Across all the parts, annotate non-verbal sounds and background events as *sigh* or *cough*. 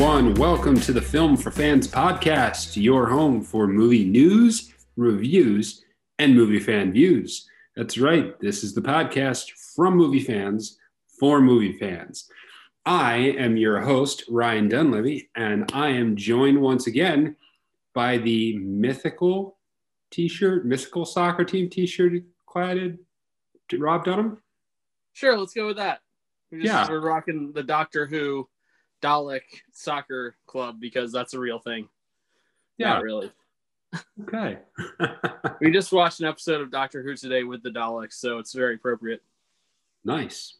everyone. Welcome to the Film for Fans podcast, your home for movie news, reviews, and movie fan views. That's right. This is the podcast from movie fans for movie fans. I am your host, Ryan Dunleavy, and I am joined once again by the mythical t shirt, mythical soccer team t shirt cladded Rob Dunham. Sure, let's go with that. We just, Yeah. We're rocking the Doctor Who Dalek Soccer Club because that's a real thing. Yeah. Not really. Okay. *laughs* We just watched an episode of Doctor Who today with the Daleks, so it's very appropriate. Nice.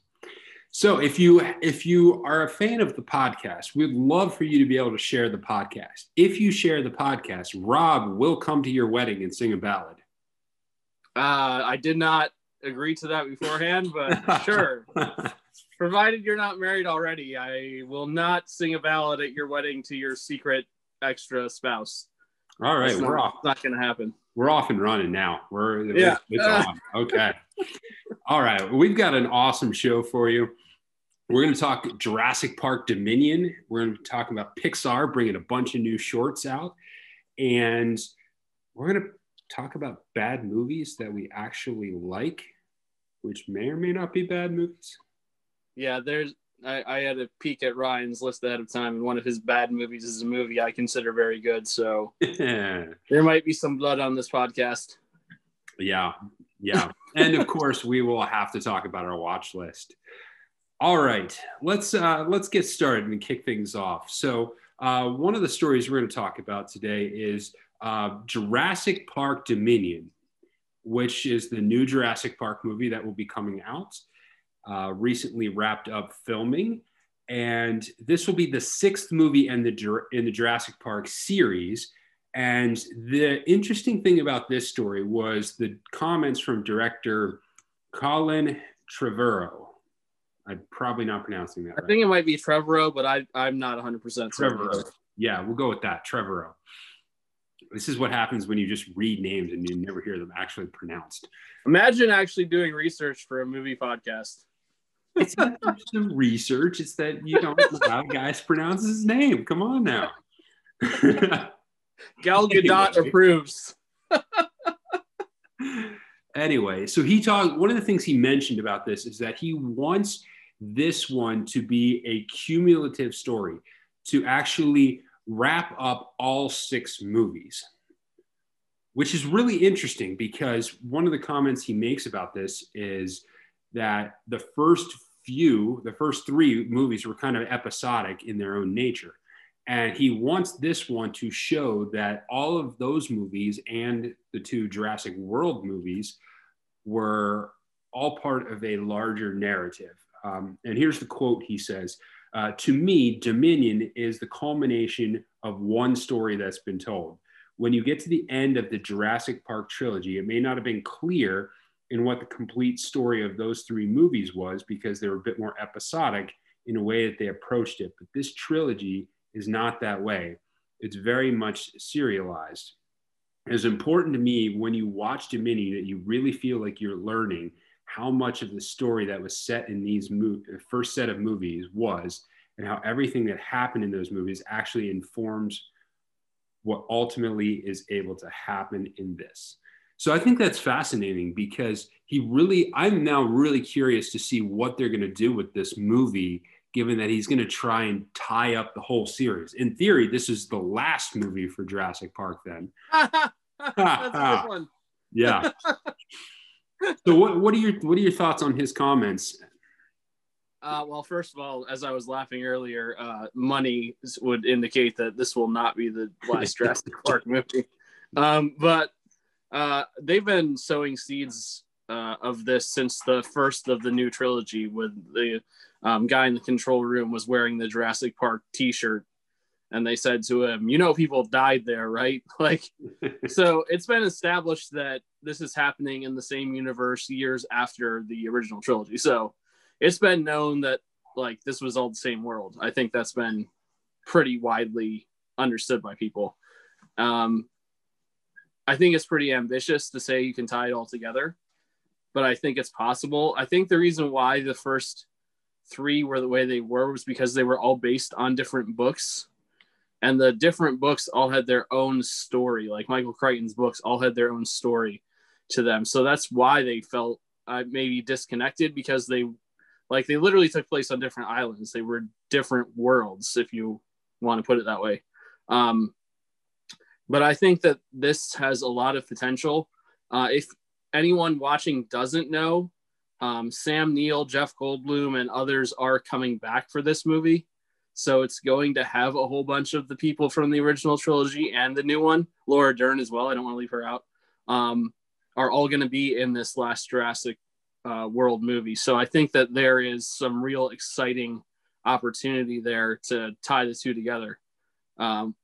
So if you if you are a fan of the podcast, we'd love for you to be able to share the podcast. If you share the podcast, Rob will come to your wedding and sing a ballad. Uh, I did not agree to that beforehand, but *laughs* sure. *laughs* Provided you're not married already, I will not sing a ballad at your wedding to your secret extra spouse. All right, It's we're not, off. it's not going to happen. We're off and running now. We're Yeah. it's on. Okay. All right, we've got an awesome show for you. We're going to talk Jurassic Park Dominion. We're going to be talking about Pixar bringing a bunch of new shorts out, and we're going to talk about bad movies that we actually like, which may or may not be bad movies. Yeah, there's. I, I had a peek at Ryan's list ahead of time, and one of his bad movies is a movie I consider very good. So yeah, *laughs* there might be some blood on this podcast. yeah, yeah, and of course we will have to talk about our watch list. All right, let's uh, let's get started and kick things off. So uh, one of the stories we're going to talk about today is uh, Jurassic Park Dominion, which is the new Jurassic Park movie that will be coming out. Uh, recently wrapped up filming, and this will be the sixth movie in the in the Jurassic Park series. And the interesting thing about this story was the comments from director Colin Trevorrow. I'm probably not pronouncing that I right. think it might be Trevorrow, but I I'm not 100 percent Trevorrow. Yeah, we'll go with that. Trevorrow. This is what happens when you just read names and you never hear them actually pronounced. Imagine actually doing research for a movie podcast. It's not just some research, it's that you don't know how a guy pronounces his name. Come on now. *laughs* Gal Gadot Anyway. approves. *laughs* anyway, so he talked. One of the things he mentioned about this is that he wants this one to be a cumulative story to actually wrap up all six movies, which is really interesting because one of the comments he makes about this is that the first few, the first three movies were kind of episodic in their own nature. And he wants this one to show that all of those movies and the two Jurassic World movies were all part of a larger narrative. Um, and here's the quote he says uh, To me, Dominion is the culmination of one story that's been told. When you get to the end of the Jurassic Park trilogy, it may not have been clear in what the complete story of those three movies was because they were a bit more episodic in a way that they approached it. But this trilogy is not that way. It's very much serialized. It's important to me when you watch Dominion that you really feel like you're learning how much of the story that was set in these mo- first set of movies was, and how everything that happened in those movies actually informs what ultimately is able to happen in this. So I think that's fascinating because he really, I'm now really curious to see what they're going to do with this movie, given that he's going to try and tie up the whole series. In theory, this is the last movie for Jurassic Park, then. *laughs* That's a good one. *laughs* Yeah. so what, what are your what are your thoughts on his comments? Uh, well, first of all, as I was laughing earlier, uh, money would indicate that this will not be the last *laughs* Jurassic Park movie. Um, but uh, they've been sowing seeds uh, of this since the first of the new trilogy, with the um, guy in the control room was wearing the Jurassic Park T-shirt, and they said to him, "You know, people died there, right?" *laughs* Like, *laughs* so it's been established that this is happening in the same universe years after the original trilogy. So it's been known that like this was all the same world. I think that's been pretty widely understood by people. Um, I think it's pretty ambitious to say you can tie it all together, but I think it's possible. I think the reason why the first three were the way they were was because they were all based on different books. And the different books all had their own story. Like Michael Crichton's books all had their own story to them. So that's why they felt uh, maybe disconnected because they like they literally took place on different islands. They were different worlds, if you want to put it that way. Um, but I think that this has a lot of potential. Uh, if anyone watching doesn't know, um, Sam Neill, Jeff Goldblum, and others are coming back for this movie. So it's going to have a whole bunch of the people from the original trilogy and the new one, Laura Dern as well. I don't want to leave her out. Um, are all going to be in this last Jurassic uh, World movie. So I think that there is some real exciting opportunity there to tie the two together. Um,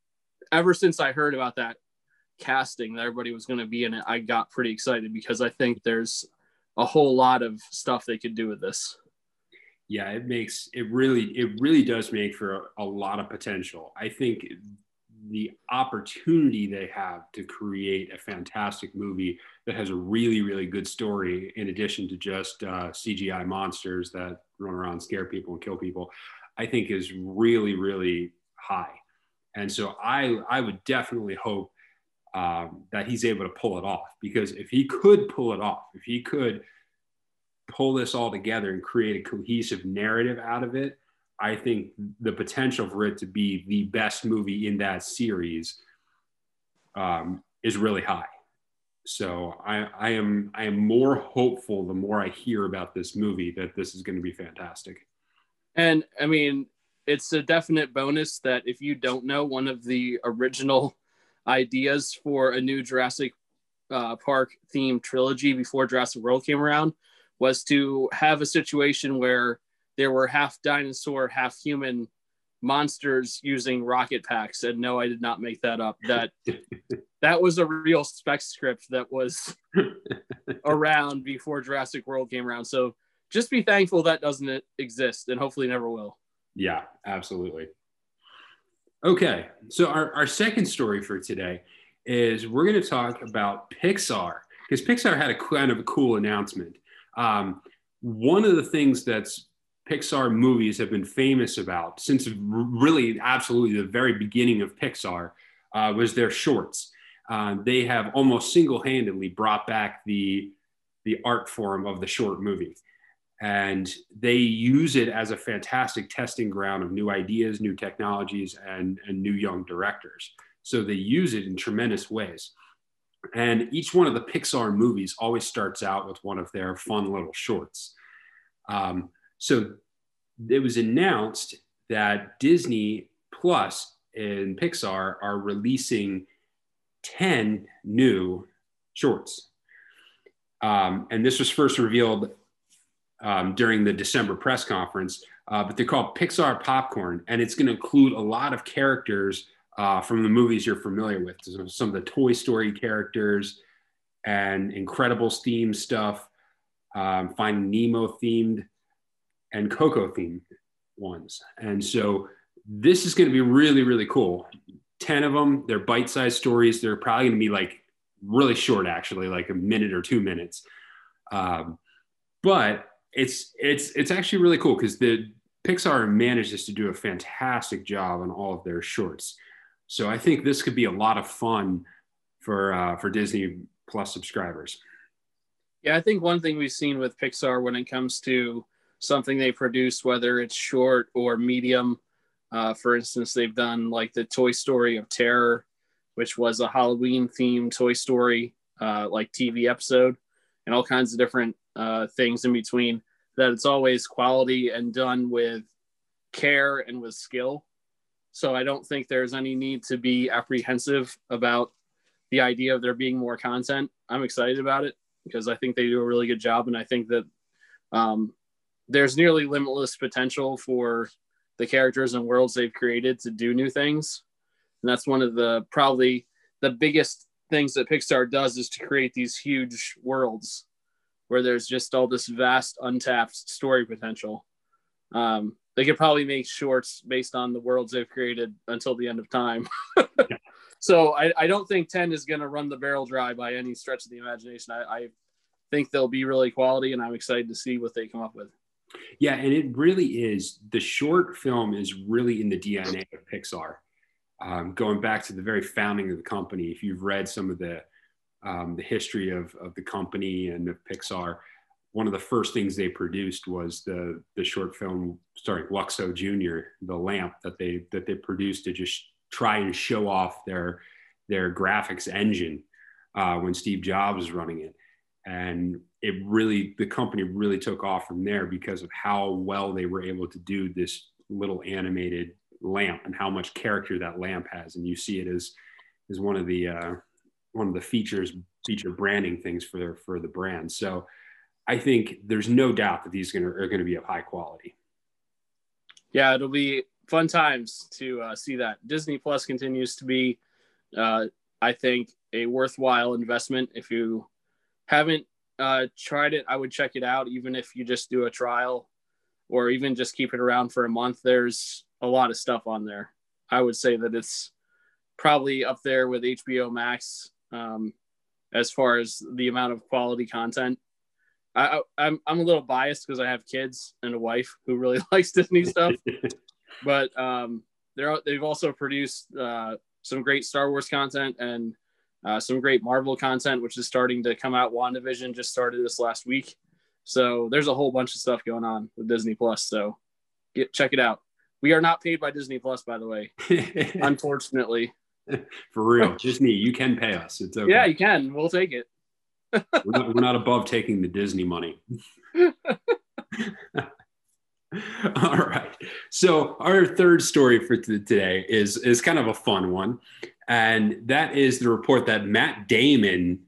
ever since I heard about that casting that everybody was going to be in it, I got pretty excited because I think there's a whole lot of stuff they could do with this. Yeah, it makes it really it really does make for a, a lot of potential. I think the opportunity they have to create a fantastic movie that has a really really good story in addition to just uh, cgi monsters that run around scare people and kill people i think is really really high and so i i would definitely hope um, that he's able to pull it off because if he could pull it off if he could pull this all together and create a cohesive narrative out of it I think the potential for it to be the best movie in that series um, is really high. So I, I am I am more hopeful the more I hear about this movie that this is going to be fantastic. And I mean, it's a definite bonus that if you don't know one of the original ideas for a new Jurassic uh, Park themed trilogy before Jurassic World came around was to have a situation where there were half dinosaur, half human monsters using rocket packs. And no, I did not make that up. That *laughs* that was a real spec script that was *laughs* around before Jurassic World came around. So just be thankful that doesn't exist and hopefully never will. Yeah, absolutely. Okay, so our, our second story for today is we're going to talk about Pixar because Pixar had a kind of a cool announcement. Um, one of the things that's Pixar movies have been famous about since really absolutely the very beginning of Pixar uh, was their shorts. Uh, they have almost single-handedly brought back the the art form of the short movie, and they use it as a fantastic testing ground of new ideas, new technologies, and and new young directors. So they use it in tremendous ways. And each one of the Pixar movies always starts out with one of their fun little shorts. Um, so it was announced that Disney Plus and Pixar are releasing 10 new shorts. Um, and this was first revealed um, during the December press conference, uh, but they're called Pixar Popcorn, and it's going to include a lot of characters uh, from the movies you're familiar with. So some of the Toy Story characters and Incredibles themed stuff, um, Finding Nemo themed and Coco themed ones. And so this is going to be really, really cool. 10 of them, they're bite sized stories. They're probably going to be like really short, actually, like a minute or two minutes. Um, but it's it's it's actually really cool because the Pixar manages to do a fantastic job on all of their shorts. So I think this could be a lot of fun for uh, for Disney Plus subscribers. Yeah, I think one thing we've seen with Pixar when it comes to something they produce, whether it's short or medium. Uh, for instance, they've done like the Toy Story of Terror, which was a Halloween themed Toy Story uh, like TV episode, and all kinds of different uh, things in between. That it's always quality and done with care and with skill. So I don't think there's any need to be apprehensive about the idea of there being more content. I'm excited about it because I think they do a really good job, and I think that um, there's nearly limitless potential for the characters and worlds they've created to do new things. And that's one of the probably the biggest things that Pixar does is to create these huge worlds where there's just all this vast untapped story potential. Um, they could probably make shorts based on the worlds they've created until the end of time. *laughs* so I, I, don't think 10 is going to run the barrel dry by any stretch of the imagination. I, I think they'll be really quality and I'm excited to see what they come up with. Yeah, and it really is. The short film is really in the DNA of Pixar. Um, going back to the very founding of the company, if you've read some of the um, the history of, of the company and of Pixar, one of the first things they produced was the the short film starring Luxo Jr., the lamp that they that they produced to just try and show off their their graphics engine uh, when Steve Jobs was running it. And it really, the company really took off from there because of how well they were able to do this little animated lamp and how much character that lamp has. And you see it as, as one of the, uh, one of the features, feature branding things for, their, for the brand. So I think there's no doubt that these are going to be of high quality. Yeah, it'll be fun times to uh, see that. Disney Plus continues to be, uh, I think, a worthwhile investment. If you haven't uh, tried it, I would check it out, even if you just do a trial or even just keep it around for a month. There's a lot of stuff on there. I would say that it's probably up there with HBO Max um, as far as the amount of quality content. I, I'm I'm a little biased because I have kids and a wife who really *laughs* likes Disney stuff, *laughs* but um, they're they've also produced uh, some great Star Wars content and uh, some great Marvel content, which is starting to come out. WandaVision just started this last week, so there's a whole bunch of stuff going on with Disney Plus. So get check it out. We are not paid by Disney Plus, by the way, *laughs* unfortunately. For real, just me. you can pay us. It's okay. Yeah, you can. We'll take it we're, not, we're not above taking the Disney money. *laughs* All right. So our third story for today is is kind of a fun one, and that is the report that Matt Damon,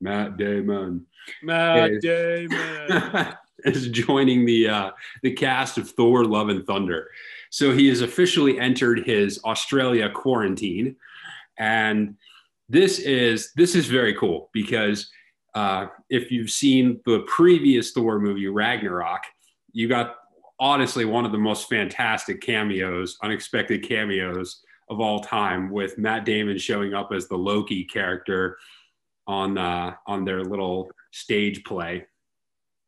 Matt Damon, Matt is, Damon *laughs* is joining the uh, the cast of Thor: Love and Thunder. So he has officially entered his Australia quarantine, and this is this is very cool because uh, if you've seen the previous Thor movie, Ragnarok, you got honestly one of the most fantastic cameos, unexpected cameos of all time, with Matt Damon showing up as the Loki character on uh, on their little stage play,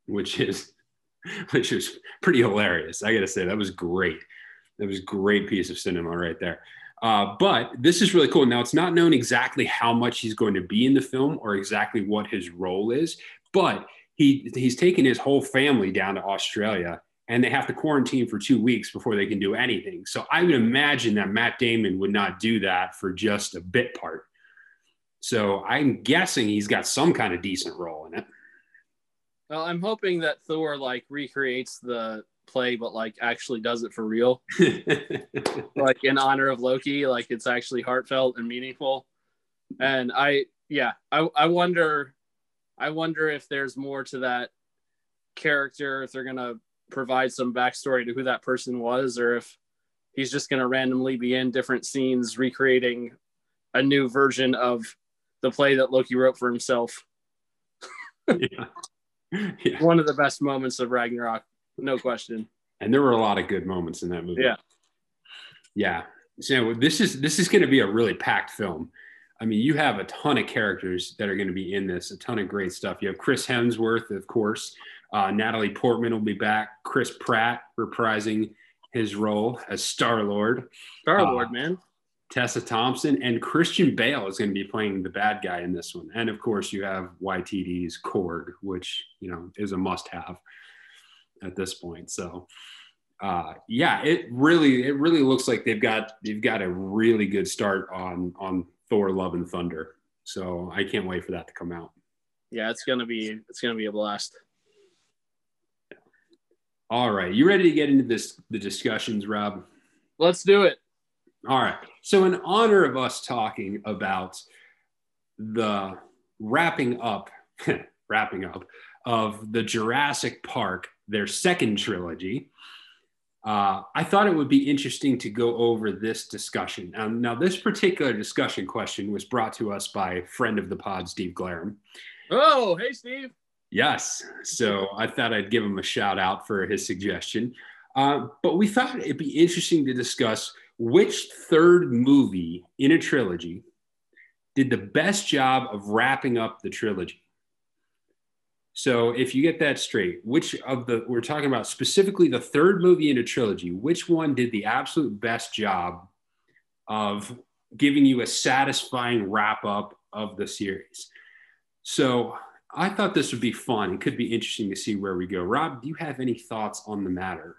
which is *laughs* which is pretty hilarious. I got to say that was great. That was a great piece of cinema right there. Uh, but this is really cool. Now, it's not known exactly how much he's going to be in the film or exactly what his role is, but he he's taken his whole family down to Australia and they have to quarantine for two weeks before they can do anything. So I would imagine that Matt Damon would not do that for just a bit part. So I'm guessing he's got some kind of decent role in it. Well, I'm hoping that Thor like recreates the play, but like actually does it for real, *laughs* like in honor of Loki. Like it's actually heartfelt and meaningful. And I, yeah, I, I wonder, I wonder if there's more to that character, if they're gonna provide some backstory to who that person was, or if he's just gonna randomly be in different scenes recreating a new version of the play that Loki wrote for himself. yeah. *laughs* Yeah. One of the best moments of Ragnarok no question. And there were a lot of good moments in that movie. Yeah. Yeah. So this is this is going to be a really packed film. I mean, you have a ton of characters that are going to be in this, a ton of great stuff. You have Chris Hemsworth, of course. Uh, Natalie Portman will be back. Chris Pratt reprising his role as Star Lord. Star Lord, uh, man. Tessa Thompson and Christian Bale is going to be playing the bad guy in this one. And of course, you have Waititi's Korg, which you know is a must-have at this point. So uh, yeah, it really it really looks like they've got they've got a really good start on on Thor: Love and Thunder. So I can't wait for that to come out. Yeah, it's gonna be it's gonna be a blast. All right, you ready to get into this the discussions, Rob? Let's do it. All right. So in honor of us talking about the wrapping up, *laughs* wrapping up of the Jurassic Park their second trilogy. Uh, I thought it would be interesting to go over this discussion. Um, now, this particular discussion question was brought to us by friend of the pod, Steve Glarum. Oh, hey, Steve. Yes. So I thought I'd give him a shout out for his suggestion. Uh, but we thought it'd be interesting to discuss which third movie in a trilogy did the best job of wrapping up the trilogy. So if you get that straight, which of the we're talking about specifically the third movie in a trilogy, which one did the absolute best job of giving you a satisfying wrap up of the series? So I thought this would be fun. It could be interesting to see where we go. Rob, do you have any thoughts on the matter?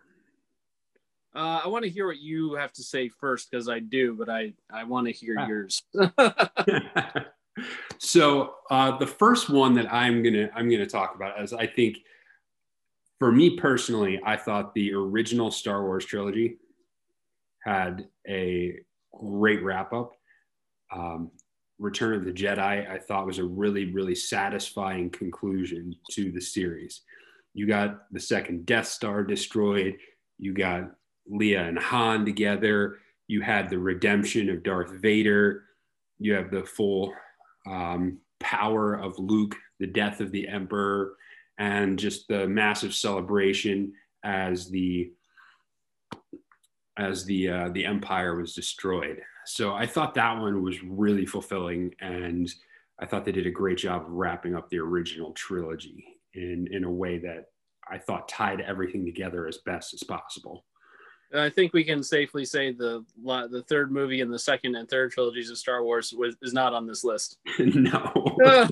Uh, I want to hear what you have to say first because I do, but I I want to hear ah. yours. *laughs* *laughs* *laughs* so uh, the first one that I'm gonna I'm gonna talk about is I think for me personally, I thought the original Star Wars trilogy had a great wrap up. Um, Return of the Jedi, I thought was a really, really satisfying conclusion to the series. You got the second Death Star destroyed. You got Leia and Han together. You had the redemption of Darth Vader. You have the full um, power of Luke, the death of the Emperor, and just the massive celebration as the as the uh, the Empire was destroyed. So I thought that one was really fulfilling, and I thought they did a great job of wrapping up the original trilogy in in a way that I thought tied everything together as best as possible. I think we can safely say the the third movie in the second and third trilogies of Star Wars was, is not on this list. *laughs* no, *laughs* no,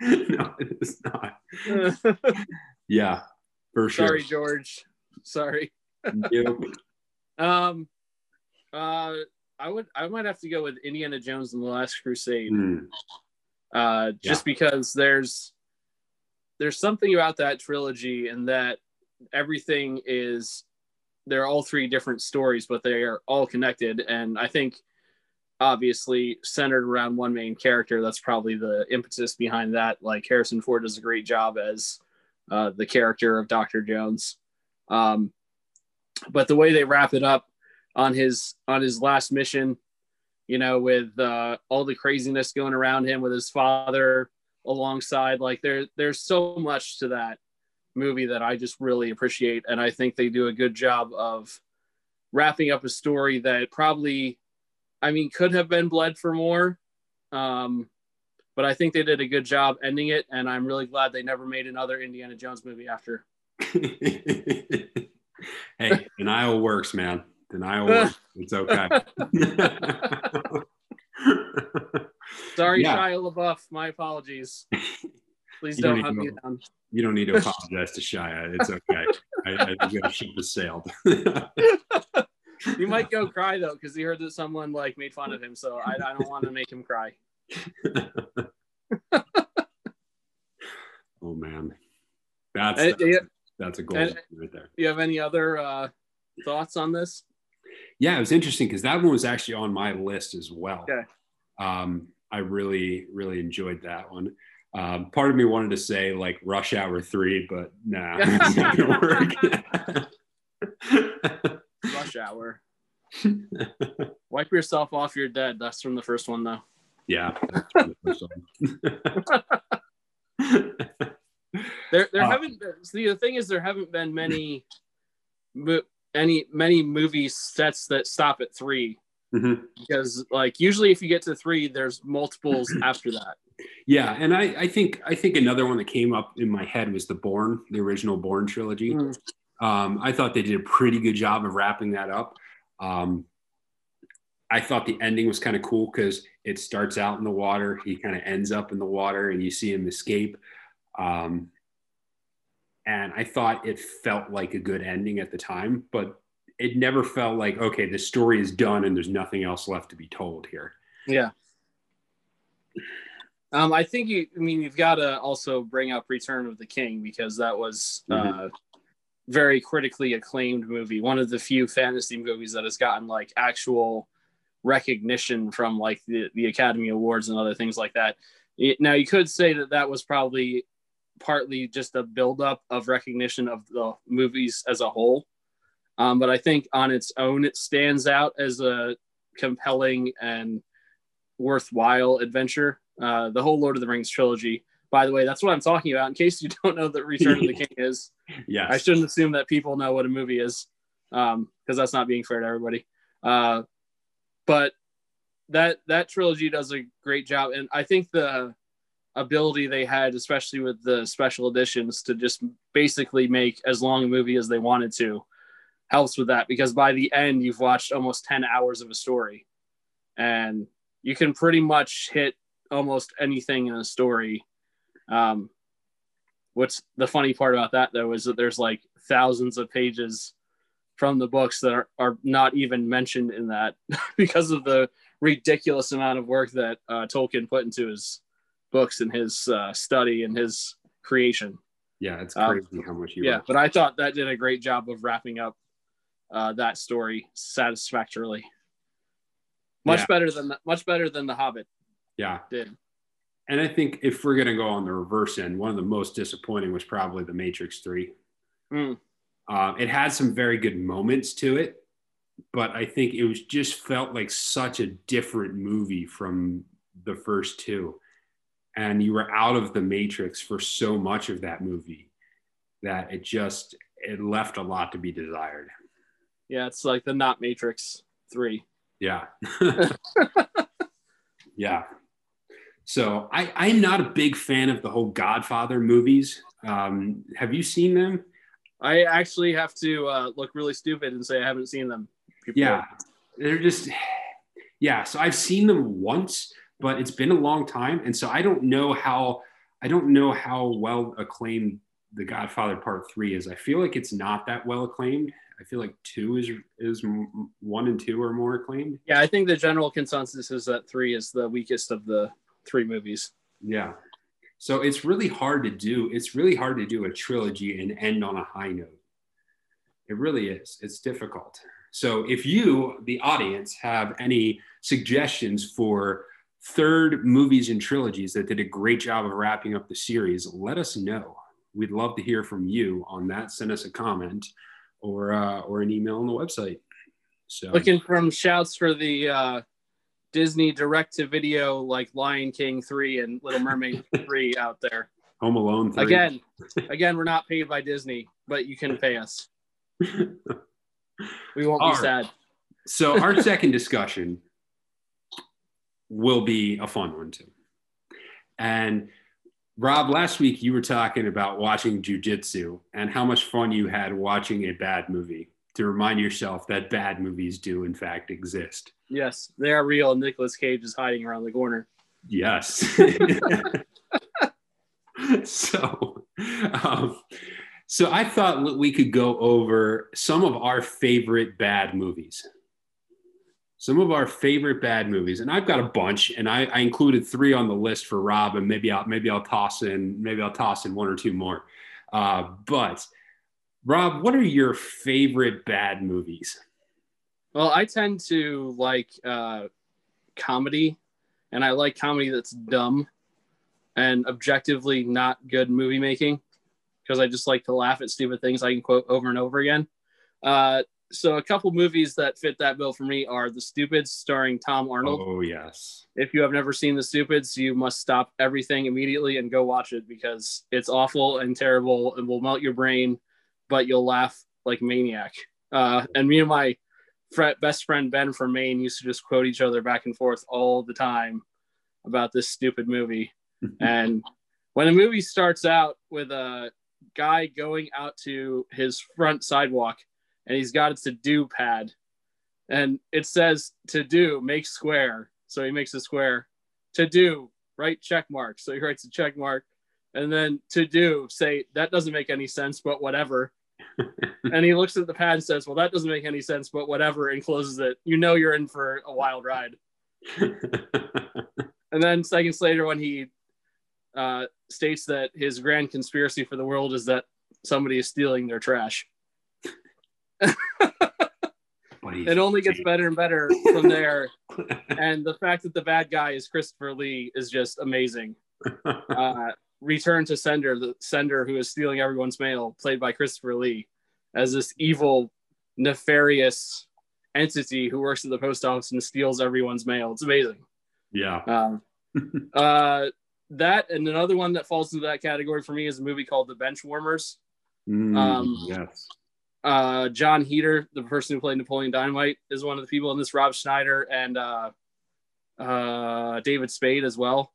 it is not. *laughs* yeah, for sure. Sorry, George. Sorry. Yep. um, uh, I would I might have to go with Indiana Jones and the Last Crusade. Mm. Uh, just yeah. because there's there's something about that trilogy and that everything is they're all three different stories, but they are all connected. And I think obviously centered around one main character. That's probably the impetus behind that. Like Harrison Ford does a great job as uh, the character of Dr. Jones. Um, but the way they wrap it up on his on his last mission, you know, with uh, all the craziness going around him with his father alongside, like there there's so much to that movie that I just really appreciate. And I think they do a good job of wrapping up a story that probably, I mean, could have been bled for more. Um, but I think they did a good job ending it. And I'm really glad they never made another Indiana Jones movie after. *laughs* hey, denial works, man. Denial *laughs* works. It's okay. *laughs* Sorry, yeah. Shia LaBeouf. My apologies. Please don't, don't hunt me down you don't need to *laughs* apologize to Shia. It's okay. I, I think the ship has sailed. you might go cry though, because he heard that someone like made fun of him. So I, I don't want to make him cry. *laughs* oh man, that's that's, that's a goal and, right there. You have any other uh, thoughts on this? Yeah, it was interesting because that one was actually on my list as well. Okay. Um, I really, really enjoyed that one. Um, part of me wanted to say like Rush Hour Three, but nah, *laughs* it's not gonna work. *laughs* Rush Hour. *laughs* Wipe yourself off. You're dead. That's from the first one, though. Yeah. there, there uh, haven't. Been, See, the thing is, there haven't been many, any many movie sets that stop at 3 mm-hmm. because, like, usually if you get to three, there's multiples *clears throat* after that. Yeah, and I, I think I think another one that came up in my head was the Bourne, the original Bourne trilogy. Mm. Um, I thought they did a pretty good job of wrapping that up. Um, I thought the ending was kind of cool because it starts out in the water, he kind of ends up in the water, and you see him escape. Um, and I thought it felt like a good ending at the time, but it never felt like okay, the story is done and there's nothing else left to be told here. Yeah. Um, I think you. I mean, you've got to also bring up Return of the King because that was mm-hmm. uh, very critically acclaimed movie. One of the few fantasy movies that has gotten like actual recognition from like the, the Academy Awards and other things like that. It, now, you could say that that was probably partly just a buildup of recognition of the movies as a whole. Um, but I think on its own, it stands out as a compelling and worthwhile adventure. Uh, the whole Lord of the Rings trilogy. By the way, that's what I'm talking about. In case you *laughs* don't know that Return of the *laughs* King is, yeah, I shouldn't assume that people know what a movie is, because um, that's not being fair to everybody. Uh, but that that trilogy does a great job, and I think the ability they had, especially with the special editions, to just basically make as long a movie as they wanted to, helps with that because by the end you've watched almost 10 hours of a story and you can pretty much hit almost anything in a story. Um, what's the funny part about that though is that there's like thousands of pages from the books that are, are not even mentioned in that *laughs* because of the ridiculous amount of work that uh, Tolkien put into his books and his uh, study and his creation. Yeah, it's crazy um, how much you. Yeah, wrote. but I thought that did a great job of wrapping up uh, that story satisfactorily. Much yeah. better than much better than the Hobbit. Yeah, did. And I think if we're gonna go on the reverse end, one of the most disappointing was probably the Matrix Three. Mm. Uh, it had some very good moments to it, but I think it was just felt like such a different movie from the first two and you were out of the matrix for so much of that movie that it just it left a lot to be desired yeah it's like the not matrix 3 yeah *laughs* *laughs* yeah so i i'm not a big fan of the whole godfather movies um have you seen them i actually have to uh, look really stupid and say i haven't seen them before. yeah they're just yeah so i've seen them once but it's been a long time, and so I don't know how I don't know how well acclaimed The Godfather Part Three is. I feel like it's not that well acclaimed. I feel like two is is one and two are more acclaimed. Yeah, I think the general consensus is that three is the weakest of the three movies. Yeah. So it's really hard to do. It's really hard to do a trilogy and end on a high note. It really is. It's difficult. So if you, the audience, have any suggestions for third movies and trilogies that did a great job of wrapping up the series, let us know. We'd love to hear from you on that. Send us a comment or uh, or an email on the website. So looking from shouts for the uh, Disney direct to video like Lion King three and Little Mermaid *laughs* three out there. Home Alone 3. again. *laughs* Again, we're not paid by Disney, but you can pay us. we won't All be right. sad. So our *laughs* second discussion will be a fun one too. And Rob, last week you were talking about watching Jiu Jitsu and how much fun you had watching a bad movie to remind yourself that bad movies do in fact exist. Yes, they are real. Nicolas Cage is hiding around the corner. Yes. *laughs* *laughs* so, um, so I thought we could go over some of our favorite bad movies some of our favorite bad movies, and I've got a bunch, and I, I, included three on the list for Rob, and maybe I'll maybe I'll toss in maybe I'll toss in one or two more. Uh, but Rob, what are your favorite bad movies? Well, I tend to like uh, comedy, and I like comedy that's dumb and objectively not good movie making because I just like to laugh at stupid things I can quote over and over again. Uh, so a couple movies that fit that bill for me are The Stupids, starring Tom Arnold. Oh yes. If you have never seen The Stupids, you must stop everything immediately and go watch it because it's awful and terrible and will melt your brain, but you'll laugh like maniac. Uh, and me and my best friend Ben from Maine used to just quote each other back and forth all the time about this stupid movie. *laughs* and when the movie starts out with a guy going out to his front sidewalk and he's got a to do pad and it says to do make square. So he makes a square. To do write check mark. So he writes a check mark and then to do say that doesn't make any sense but whatever and he looks at the pad and says well that doesn't make any sense but whatever and closes it you know you're in for a wild ride *laughs* and then seconds later when he uh, states that his grand conspiracy for the world is that somebody is stealing their trash *laughs* it only gets better and better from there. *laughs* and the fact that the bad guy is Christopher Lee is just amazing. Uh, Return to Sender, the sender who is stealing everyone's mail, played by Christopher Lee, as this evil, nefarious entity who works at the post office and steals everyone's mail. It's amazing. Yeah. Um, *laughs* uh, that and another one that falls into that category for me is a movie called The Benchwarmers. Mm, um, yes uh, Jon Heder, the person who played Napoleon Dynamite, is one of the people in this. Rob Schneider and uh, uh, David Spade as well.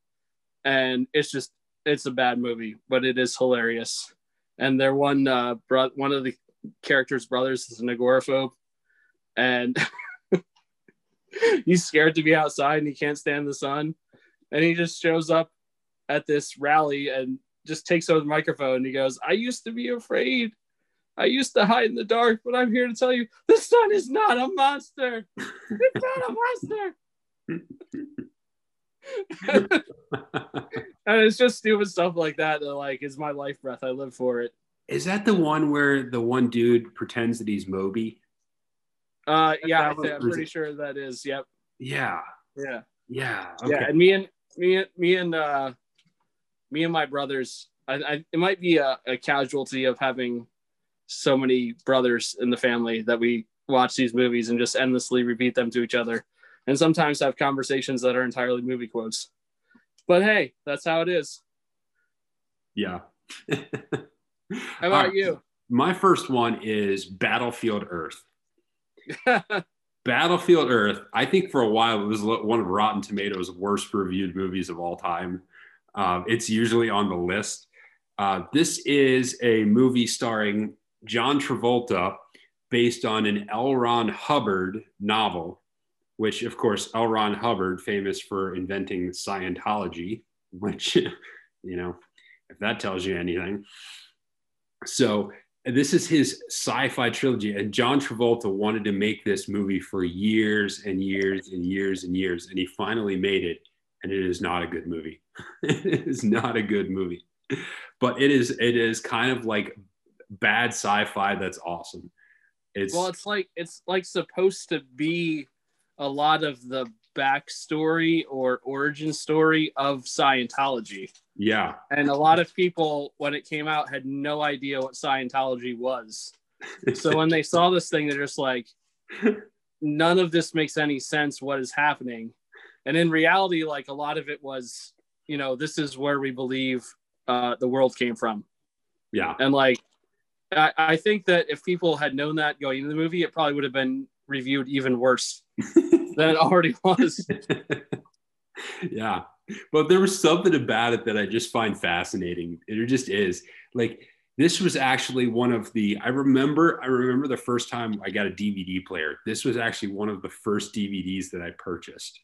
and it's just it's a bad movie, but it is hilarious. And their one uh, bro- one of the characters' brothers is an agoraphobe, and *laughs* he's scared to be outside and he can't stand the sun, and he just shows up at this rally and just takes over the microphone and he goes, "I used to be afraid." I used to hide in the dark, but I'm here to tell you the sun is not a monster. It's not a monster. *laughs* *laughs* and it's just stupid stuff like that that like is my life breath. I live for it. Is that the one where the one dude pretends that he's Moby? Uh, yeah, I am pretty sure that is. Yep. Yeah. Yeah. Yeah. Okay. Yeah, and me and me and me and uh, me and my brothers. I, I it might be a, a casualty of having so many brothers in the family that we watch these movies and just endlessly repeat them to each other, and sometimes have conversations that are entirely movie quotes. But hey, that's how it is. Yeah. *laughs* how about right. you? My first one is Battlefield Earth. *laughs* Battlefield Earth, I think for a while it was one of Rotten Tomatoes' worst reviewed movies of all time. Uh, it's usually on the list. Uh, this is a movie starring John Travolta based on an L. Ron Hubbard novel, which, of course, L. Ron Hubbard, famous for inventing Scientology, which, *laughs* you know, if that tells you anything. So, this is his sci-fi trilogy and john travolta wanted to make this movie for years and years and years and years and he finally made it and it is not a good movie *laughs* it is not a good movie but it is it is kind of like bad sci-fi that's awesome it's well it's like it's like supposed to be a lot of the backstory or origin story of Scientology. Yeah. And a lot of people, when it came out, had no idea what Scientology was. so when they saw this thing, they're just like, none of this makes any sense. What is happening? And in reality, like a lot of it was, you know, this is where we believe uh, the world came from. Yeah. And like, I, I think that if people had known that going into the movie, it probably would have been reviewed even worse *laughs* than it already was. *laughs* yeah. But there was something about it that I just find fascinating. It just is. Like this was actually one of the I remember I remember the first time I got a DVD player. This was actually one of the first DVDs that I purchased.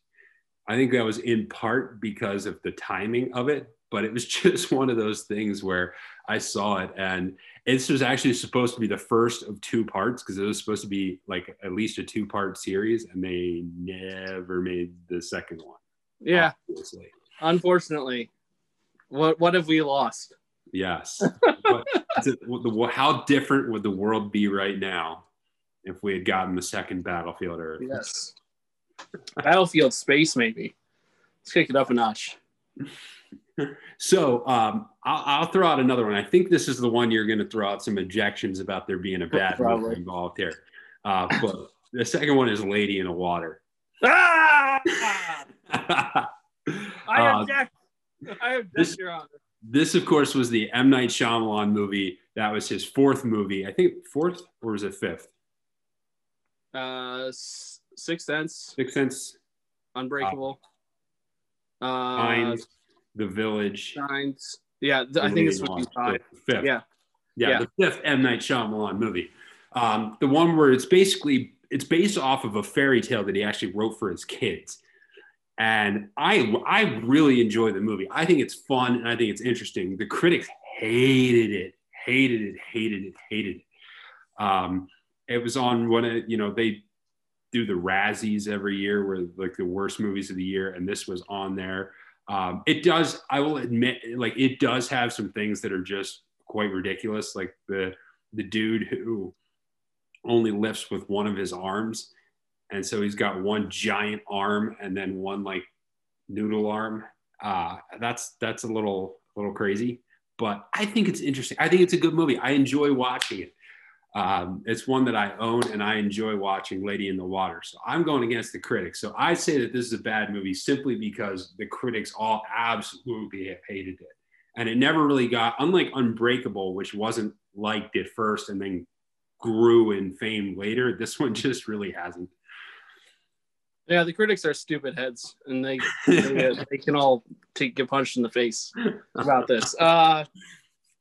I think that was in part because of the timing of it, but it was *laughs* just one of those things where I saw it and this was actually supposed to be the first of two parts because it was supposed to be like at least a two part series and they never made the second one. Yeah. Obviously. Unfortunately. What what have we lost? Yes. *laughs* how different would the world be right now if we had gotten the second Battlefield Earth? Yes. Battlefield Space, maybe. Let's kick it up a notch. *laughs* so um, I'll, I'll, throw out another one. I think this is the one you're going to throw out some objections about there being a bad movie involved here. Uh, but the second one is Lady in the Water. Ah! *laughs* I uh, object. I object, this, Your Honor. This, of course, was the M. Night Shyamalan movie. That was his fourth movie. I think fourth, or was it fifth? Uh, Sixth Sense. Sixth Sense. Unbreakable. Uh, uh the Village. Signs. Yeah, th- I think it's would be five. Fifth. Yeah. yeah. yeah. the fifth M Night Shyamalan movie. Um, the one where it's basically it's based off of a fairy tale that he actually wrote for his kids. And I I really enjoy the movie. I think it's fun and I think it's interesting. The critics hated it, hated it, hated it, hated it. Um, it was on one of you know they do the Razzies every year, where like the worst movies of the year, and this was on there. Um, it does, I will admit, like it does have some things that are just quite ridiculous, like the the dude who only lifts with one of his arms, and so he's got one giant arm and then one like noodle arm. Uh, that's that's a little little crazy, but I think it's interesting. I think it's a good movie. I enjoy watching it. Um, it's one that I own and I enjoy watching Lady in the Water. So I'm going against the critics. So I say that this is a bad movie simply because the critics all absolutely hated it. And it never really got, unlike Unbreakable, which wasn't liked at first and then grew in fame later, *laughs* this one just really hasn't. Yeah, the critics are stupid heads, and they they, *laughs* they can all take get punched in the face *laughs* about this. Uh,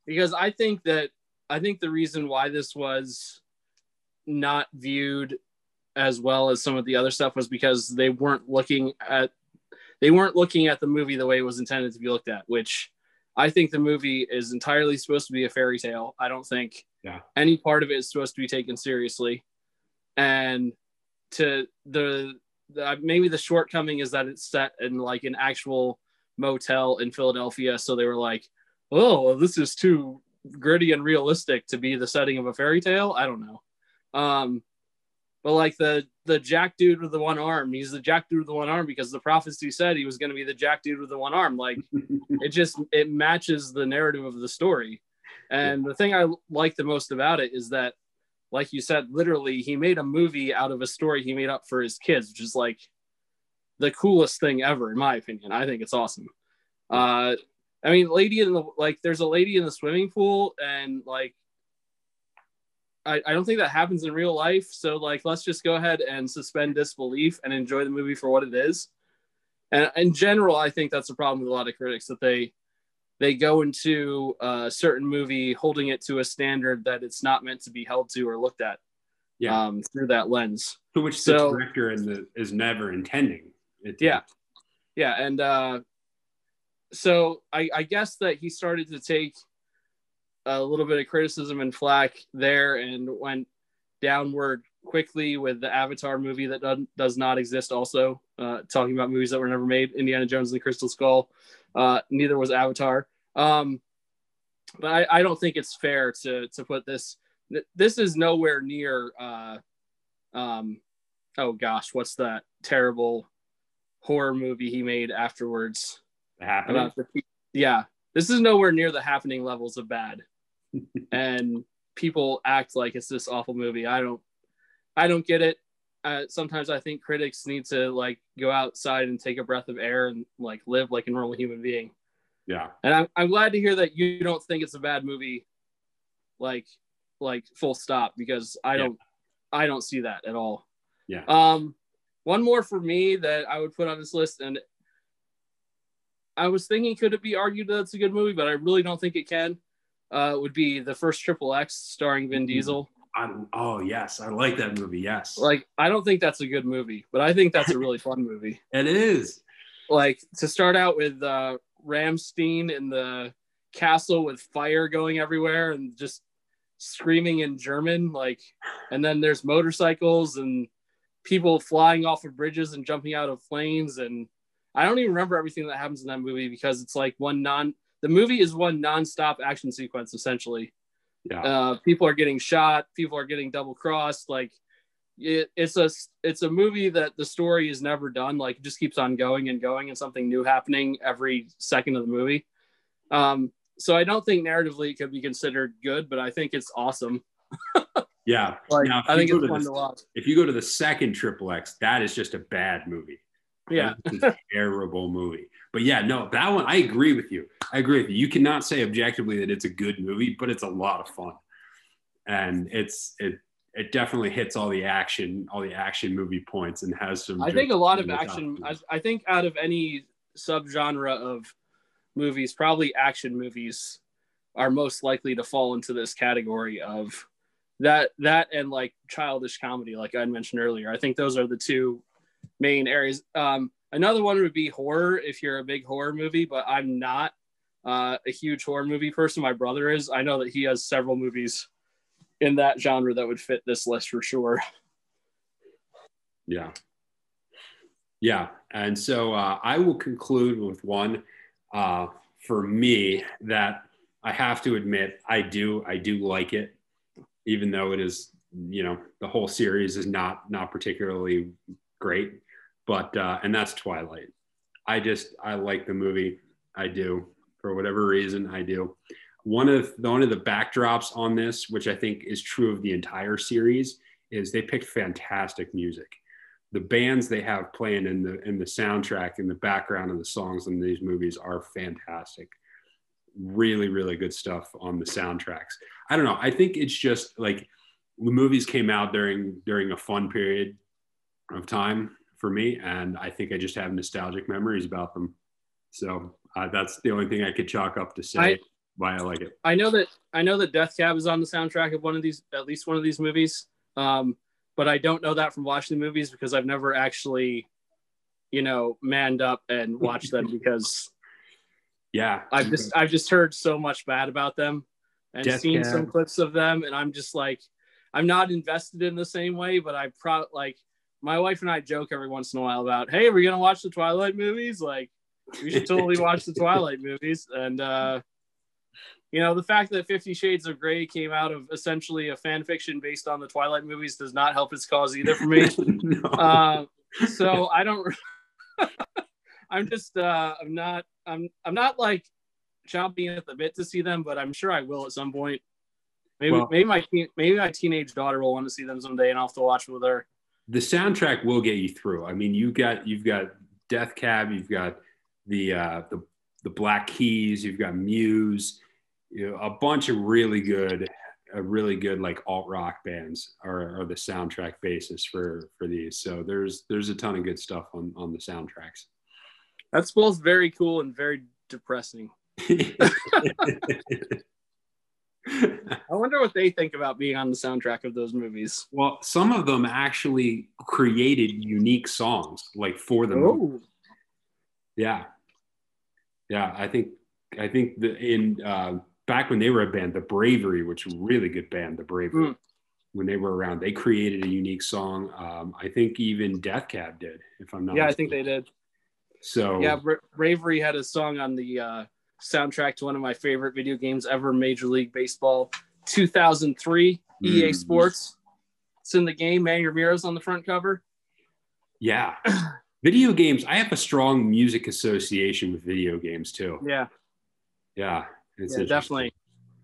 because I think that I think the reason why this was not viewed as well as some of the other stuff was because they weren't looking at they weren't looking at the movie the way it was intended to be looked at, which I think the movie is entirely supposed to be a fairy tale. I don't think yeah. any part of it is supposed to be taken seriously. And to the, the uh, maybe the shortcoming is that it's set in like an actual motel in Philadelphia. So they were like, oh, this is too gritty and realistic to be the setting of a fairy tale. I don't know. Um, but like the the jack dude with the one arm, he's the jack dude with the one arm because the prophecy said he was going to be the jack dude with the one arm. Like *laughs* it just it matches the narrative of the story. And the thing I like the most about it is that, like you said, literally he made a movie out of a story he made up for his kids, which is like the coolest thing ever, in my opinion. I think it's awesome. Uh, I mean, lady in the like, there's a lady in the swimming pool, and like I, I don't think that happens in real life. So like, let's just go ahead and suspend disbelief and enjoy the movie for what it is. And in general, I think that's a problem with a lot of critics that they they go into a certain movie holding it to a standard that it's not meant to be held to or looked at yeah. um, through that lens. So which the director and the, is never intending. It yeah, yeah, and uh, so I, I guess that he started to take a little bit of criticism and flack there and went downward quickly with the Avatar movie that does, does not exist. Also, uh, talking about movies that were never made, Indiana Jones and the Crystal Skull. Uh, neither was Avatar. Um, but I, I, don't think it's fair to to put this. This is nowhere near. Uh, um, oh gosh, what's that terrible horror movie he made afterwards? Happening. The, yeah, this is nowhere near the happening levels of bad *laughs* and people act like it's this awful movie. I don't, I don't get it. Uh, sometimes I think critics need to like go outside and take a breath of air and like live like a normal human being. Yeah. And I'm, I'm glad to hear that you don't think it's a bad movie, like, like full stop, because I don't. I don't see that at all. Yeah. Um, one more for me that I would put on this list, and I was thinking, could it be argued that it's a good movie, but I really don't think it can uh, would be the first Triple X starring Vin mm-hmm. Diesel. I, oh yes, I like that movie. Yes. Like I don't think that's a good movie, but I think that's a really fun movie. *laughs* It is. Like to start out with uh, Rammstein in the castle with fire going everywhere and just screaming in German, like, and then there's motorcycles and people flying off of bridges and jumping out of planes and I don't even remember everything that happens in that movie because it's like one non the movie is one nonstop action sequence essentially. Yeah. Uh, people are getting shot. People are getting double crossed. Like it, it's a it's a movie that the story is never done. Like it just keeps on going and going, and something new happening every second of the movie. Um, so I don't think narratively it could be considered good, but I think it's awesome. yeah. Like, now, I think it's fun the, to watch. If you go to the second Triple X, that is just a bad movie. Yeah. terrible movie. But yeah, no, that one I agree with you. I agree with you. You cannot say objectively that it's a good movie, but it's a lot of fun. And it's it it definitely hits all the action, all the action movie points and has some I think a lot of action I, I think out of any subgenre of movies, probably action movies are most likely to fall into this category of that that and like childish comedy like i mentioned earlier i think those are the two main areas um Another one would be horror if you're a big horror movie, but I'm not uh, a huge horror movie person. My brother is. I know that he has several movies in that genre that would fit this list for sure. *laughs* Yeah. Yeah. And so uh, I will conclude with one uh, for me that I have to admit I do I do like it, even though it is you know the whole series is not not particularly great but uh, and that's Twilight. I just I like the movie. I do for whatever reason. I do. One of the, one of the backdrops on this, which I think is true of the entire series, is they picked fantastic music. The bands they have playing in the in the soundtrack in the background of the songs in these movies are fantastic. Really, really good stuff on the soundtracks. I don't know. I think it's just like the movies came out during during a fun period of time for me, and I think I just have nostalgic memories about them. So uh, that's the only thing I could chalk up to say I, why I like it. I know that I know that Death Cab is on the soundtrack of one of these, at least one of these movies. Um, but I don't know that from watching the movies because I've never actually, you know, manned up and watched them because *laughs* yeah, I've just I've just heard so much bad about them and Death seen Cab. some clips of them, and I'm just like, I'm not invested in the same way, but I pro like my wife and I joke every once in a while about, hey, we're gonna watch the Twilight movies, like we should totally *laughs* watch the Twilight movies, and uh, you know, the fact that Fifty Shades of Grey came out of essentially a fan fiction based on the Twilight movies does not help its cause either for me. *laughs* no. uh, so I don't. *laughs* I'm just. Uh, I'm not. I'm. I'm not like chomping at the bit to see them, but I'm sure I will at some point. Maybe. Well, maybe my. Maybe my teenage daughter will want to see them someday, and I'll have to watch with her. The soundtrack will get you through. I mean, you've got. You've got Death Cab. You've got the uh, the the Black Keys. You've got Muse you know, a bunch of really good, a really good like alt rock bands are, are the soundtrack basis for for these. So there's there's a ton of good stuff on on the soundtracks. That's both very cool and very depressing. *laughs* I wonder what they think about being on the soundtrack of those movies. Well, some of them actually created unique songs like for the oh. movie. Yeah. Yeah, I think I think the in uh, back when they were a band, the Bravery, which really good band, the Bravery, mm. when they were around, they created a unique song. Um, I think even Death Cab did, if I'm not. Yeah, mistaken. I think they did. So yeah, Bra- Bravery had a song on the uh, soundtrack to one of my favorite video games ever, Major League Baseball 2003 mm. EA Sports. It's in the game. Manny Ramirez on the front cover. Yeah. *laughs* video games. I have a strong music association with video games too. Yeah. Yeah. It's yeah, definitely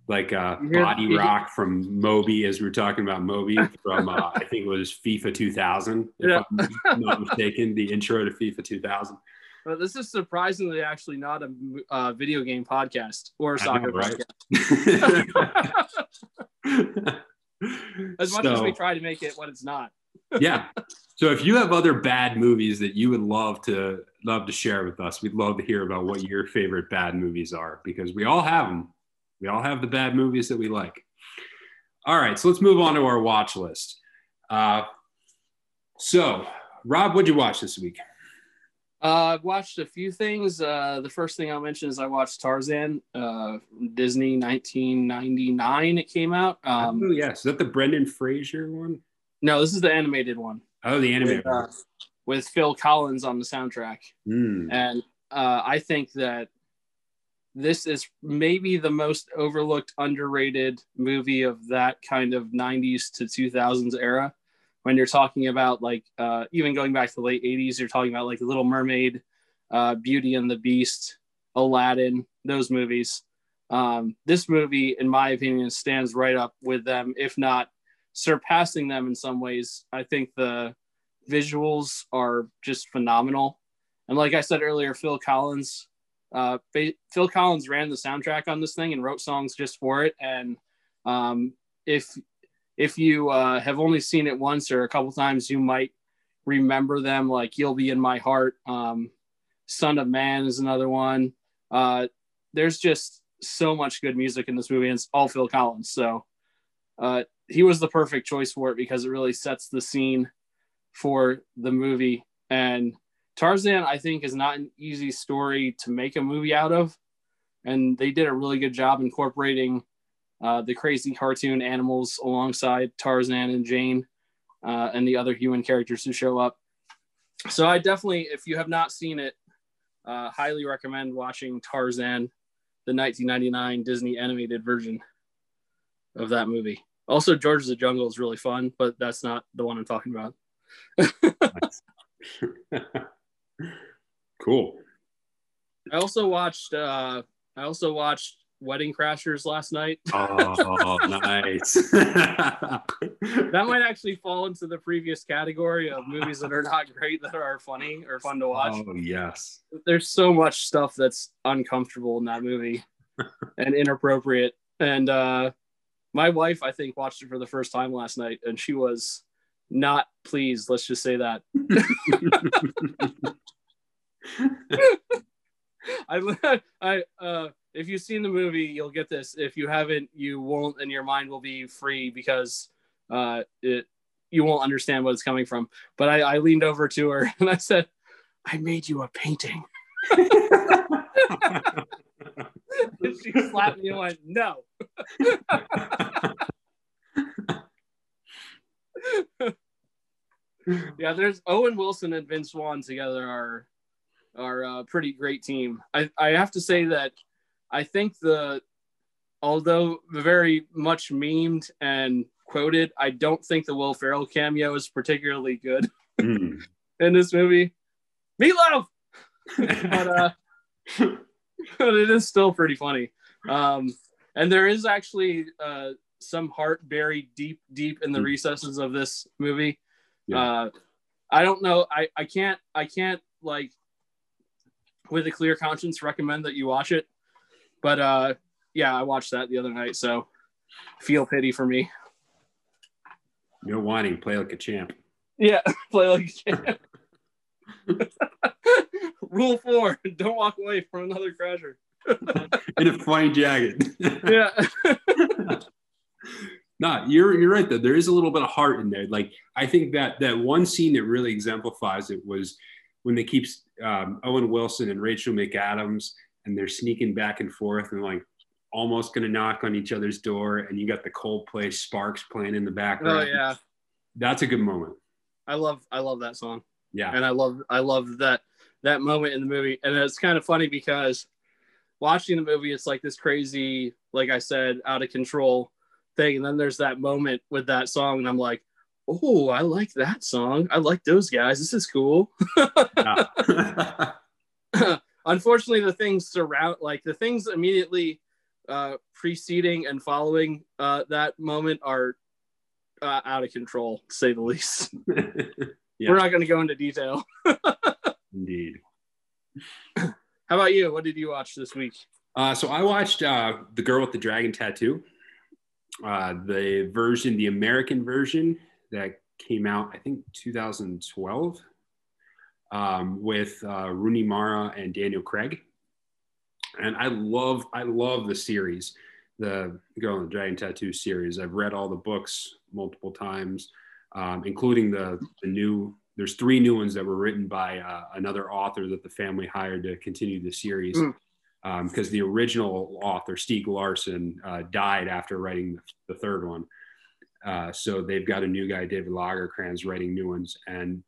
like uh, Body Rock from Moby, as we were talking about Moby *laughs* from uh, I think it was FIFA 2000, if yeah. I'm not mistaken, the intro to FIFA 2000. Well, this is surprisingly actually not a uh, video game podcast or a soccer know, right? podcast. *laughs* as much so, as we try to make it what it's not. yeah. *laughs* So if you have other bad movies that you would love to love to share with us, we'd love to hear about what your favorite bad movies are because we all have them. We all have the bad movies that we like. All right, so let's move on to our watch list. Uh, so, Rob, what'd you watch this week? Uh, I've watched a few things. Uh, the first thing I'll mention is I watched Tarzan, uh, Disney 1999. It came out. Um, oh, yes. Is that the Brendan Fraser one? No, this is the animated one. Oh, the animated with, uh, with Phil Collins on the soundtrack. Mm. And uh, I think that this is maybe the most overlooked, underrated movie of that kind of 90s to 2000s era. When you're talking about like uh, even going back to the late 80s, you're talking about like The Little Mermaid, uh, Beauty and the Beast, Aladdin, those movies. Um, this movie, in my opinion, stands right up with them, if not surpassing them in some ways. I think the visuals are just phenomenal. And like I said earlier, Phil Collins, uh, Phil Collins ran the soundtrack on this thing and wrote songs just for it. And um, if if you uh, have only seen it once or a couple times, you might remember them. Like "You'll Be in My Heart," um, "Son of Man" is another one. Uh, there's just so much good music in this movie, and it's all Phil Collins. So uh, he was the perfect choice for it because it really sets the scene for the movie. And Tarzan, I think, is not an easy story to make a movie out of. And they did a really good job incorporating uh, the crazy cartoon animals alongside Tarzan and Jane uh, and the other human characters who show up. So I definitely, if you have not seen it, uh, highly recommend watching Tarzan, the 1999 Disney animated version of that movie. Also, George of the Jungle is really fun, but that's not the one I'm talking about. *laughs* cool. I also watched. Uh, I also watched Wedding Crashers last night. *laughs* oh, nice. *laughs* that might actually fall into the previous category of movies that are not great that are funny or fun to watch. Oh, yes. There's so much stuff that's uncomfortable in that movie *laughs* and inappropriate. And uh, my wife, I think, watched it for the first time last night, and she was not pleased. Let's just say that. *laughs* I, I, uh, if you've seen the movie, you'll get this. If you haven't, you won't, and your mind will be free because uh, it you won't understand what it's coming from. But I, I leaned over to her *laughs* and I said, "I made you a painting." *laughs* she slapped me and went, "No." yeah, there's Owen Wilson and Vince Vaughn together are are a pretty great team. I, I have to say that I think the although very much memed and quoted, I don't think the Will Ferrell cameo is particularly good mm. in this movie. Meatloaf, *laughs* but uh, but it is still pretty funny. Um, and there is actually uh, some heart buried deep, deep in the mm. recesses of this movie. Yeah. Uh, I don't know. I, I can't I can't like with a clear conscience recommend that you watch it. But uh yeah, I watched that the other night, so feel pity for me. No whining, play like a champ. Yeah, *laughs* play like a champ. *laughs* Rule four: *laughs* Don't walk away from another crasher. In a fine jacket. yeah. no, you're you're right though. There is a little bit of heart in there. Like I think that that one scene that really exemplifies it was when they keep um, Owen Wilson and Rachel McAdams and they're sneaking back and forth and like almost gonna knock on each other's door, and you got the Coldplay Sparks playing in the background. Oh yeah, that's a good moment. I love I love that song. Yeah, and I love I love that that moment in the movie, and it's kind of funny because watching the movie, it's like this crazy, like I said, out of control thing, and then there's that moment with that song, and I'm like, oh, I like that song. I like those guys. This is cool. *laughs* Unfortunately, the things surround, like the things immediately uh, preceding and following uh, that moment are uh, out of control, to say the least. *laughs* yeah. We're not going to go into detail. *laughs* Indeed. How about you? What did you watch this week? Uh, so I watched uh, The Girl with the Dragon Tattoo, uh, the version, the American version that came out, I think 2012, um, with uh, Rooney Mara and Daniel Craig. And I love, I love the series, the Girl in the Dragon Tattoo series. I've read all the books multiple times, um, including the, the new. There's three new ones that were written by uh, another author that the family hired to continue the series. Mm because um, the original author Stieg Larsson uh, died after writing the, the third one. Uh, so they've got a new guy, David Lagercrantz, writing new ones, and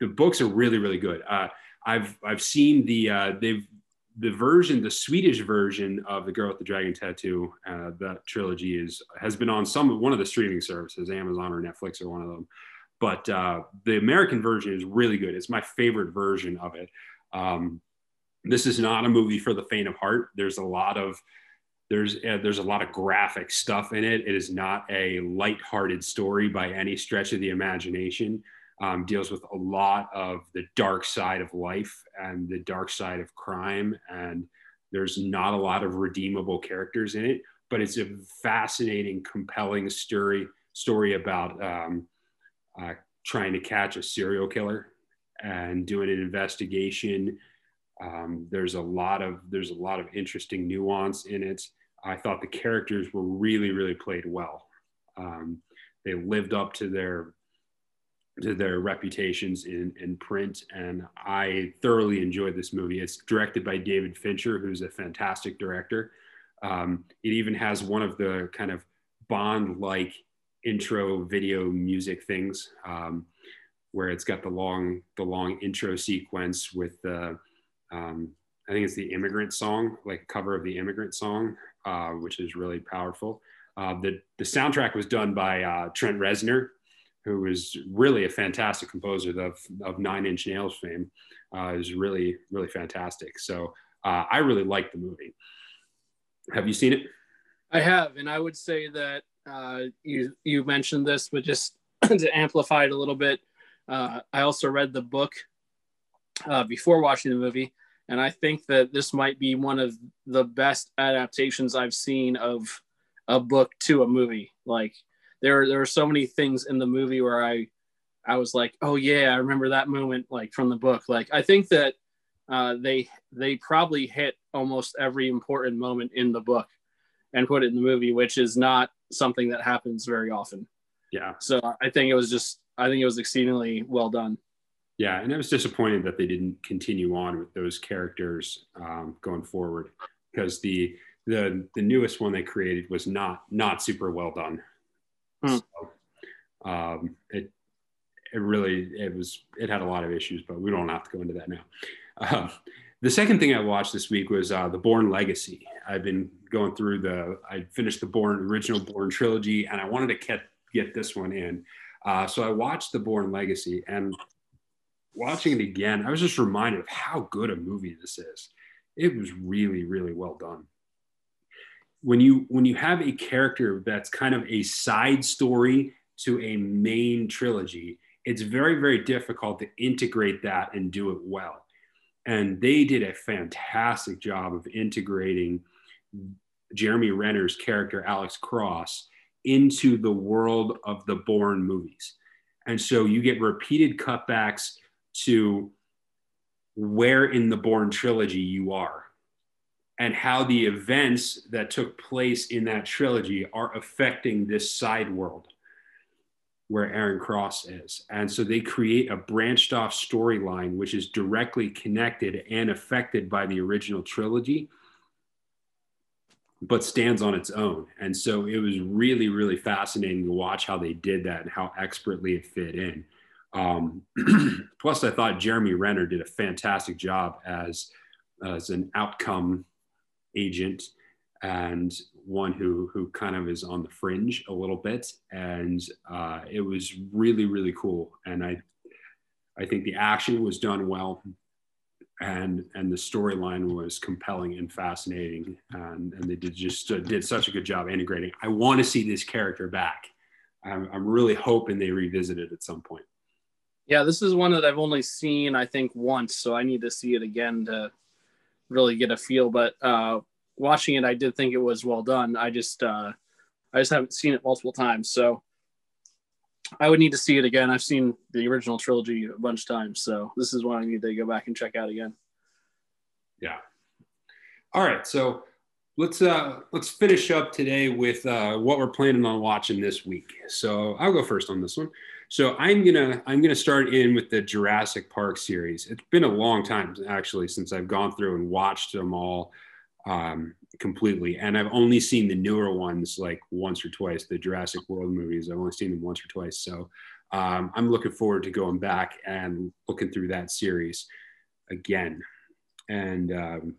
the books are really, really good. Uh, I've I've seen the uh, they've the version, the Swedish version of the Girl with the Dragon Tattoo, uh, that trilogy is has been on some one of the streaming services, Amazon or Netflix or one of them. But uh, the American version is really good. It's my favorite version of it. Um, this is not a movie for the faint of heart. There's a lot of there's uh, there's a lot of graphic stuff in it. It is not a light-hearted story by any stretch of the imagination. Um, deals with a lot of the dark side of life and the dark side of crime, and there's not a lot of redeemable characters in it. But it's a fascinating, compelling story story about um, uh, trying to catch a serial killer and doing an investigation. Um, there's a lot of there's a lot of interesting nuance in it. I thought the characters were really, really played well. Um, they lived up to their to their reputations in, in print, and I thoroughly enjoyed this movie. It's directed by David Fincher, who's a fantastic director. Um, it even has one of the kind of Bond-like intro video music things, um, where it's got the long the long intro sequence with the um, I think it's the immigrant song, like cover of the immigrant song uh, which is really powerful. Uh, the, the soundtrack was done by uh, Trent Reznor, who was really a fantastic composer of, of Nine Inch Nails fame. Uh, is really, really fantastic. So uh, I really liked the movie. Have you seen it? I have, and I would say that uh, you you mentioned this, but just *clears throat* to amplify it a little bit, uh, I also read the book before watching the movie, and I think that this might be one of the best adaptations I've seen of a book to a movie. Like there, there are so many things in the movie where I I was like, oh yeah, I remember that moment like from the book. Like I think that uh, they they probably hit almost every important moment in the book and put it in the movie, which is not something that happens very often. Yeah. So I think it was just I think it was exceedingly well done. Yeah, and I was disappointed that they didn't continue on with those characters um, going forward because the the the newest one they created was not not super well done. Hmm. So, um, it it really it was it had a lot of issues, but we don't have to go into that now. Uh, the second thing I watched this week was uh, the Bourne Legacy. I've been going through the I finished the Bourne original Bourne trilogy, and I wanted to get get this one in. Uh, so I watched the Bourne Legacy, and watching it again, I was just reminded of how good a movie this is. It was really really well done. When you when you have a character that's kind of a side story to a main trilogy, it's very very difficult to integrate that and do it well and they did a fantastic job of integrating Jeremy Renner's character, Alex Cross, into the world of the Bourne movies. And so you get repeated cutbacks to where in the Bourne trilogy you are and how the events that took place in that trilogy are affecting this side world where Aaron Cross is. And so they create a branched off storyline, which is directly connected and affected by the original trilogy, but stands on its own. And so it was really, really fascinating to watch how they did that and how expertly it fit in. Um, *clears throat* plus, I thought Jeremy Renner did a fantastic job as, as an outcome agent and one who who kind of is on the fringe a little bit, and uh, it was really really cool. And I I think the action was done well, and and the storyline was compelling and fascinating, and and they did just uh, did such a good job integrating. I want to see this character back. I'm, I'm really hoping they revisit it at some point. Yeah, this is one that I've only seen I think once, so I need to see it again to really get a feel. But uh, watching it, I did think it was well done. I just uh, I just haven't seen it multiple times, so I would need to see it again. I've seen the original trilogy a bunch of times, so this is one I need to go back and check out again. Yeah. All right, so let's uh let's finish up today with uh, what we're planning on watching this week. So I'll go first on this one. So I'm gonna I'm gonna start in with the Jurassic Park series. It's been a long time actually since I've gone through and watched them all um, completely. And I've only seen the newer ones like once or twice, the Jurassic World movies. I've only seen them once or twice. So um, I'm looking forward to going back and looking through that series again. And um,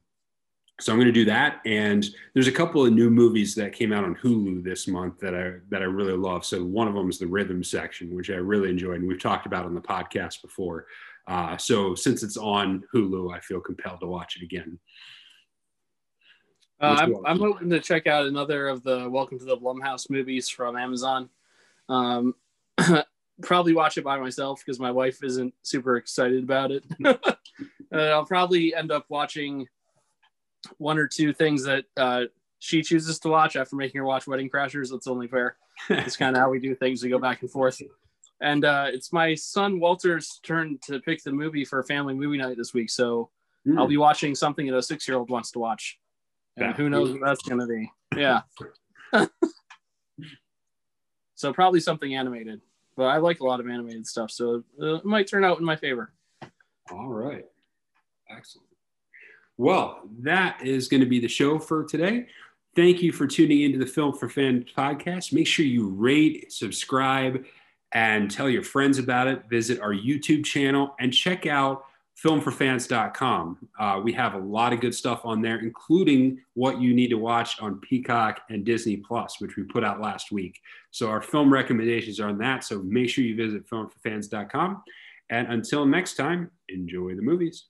so I'm going to do that. And there's a couple of new movies that came out on Hulu this month that I that I really love. So one of them is the Rhythm section, which I really enjoyed, and we've talked about on the podcast before. Uh, so since it's on Hulu, I feel compelled to watch it again. Uh, I'm, I'm hoping to check out another of the Welcome to the Blumhouse movies from Amazon. Um, *clears throat* probably watch it by myself because my wife isn't super excited about it. *laughs* uh, I'll probably end up watching one or two things that uh, she chooses to watch after making her watch Wedding Crashers. That's only fair. it's kind of how we do things. We go back and forth. And uh, it's my son Walter's turn to pick the movie for family movie night this week. So mm. I'll be watching something that a six year old wants to watch. And who knows what that's going to be? Yeah. *laughs* so probably something animated, but I like a lot of animated stuff, so uh, it might turn out in my favor. All right. Excellent. Well, that is going to be the show for today. Thank you for tuning into the Film for Fans podcast. Make sure you rate, subscribe, and tell your friends about it. Visit our YouTube channel and check out filmforfans.com. Uh, we have a lot of good stuff on there, including what you need to watch on Peacock and Disney Plus, which we put out last week. So our film recommendations are on that. So make sure you visit filmforfans.com. And until next time, enjoy the movies.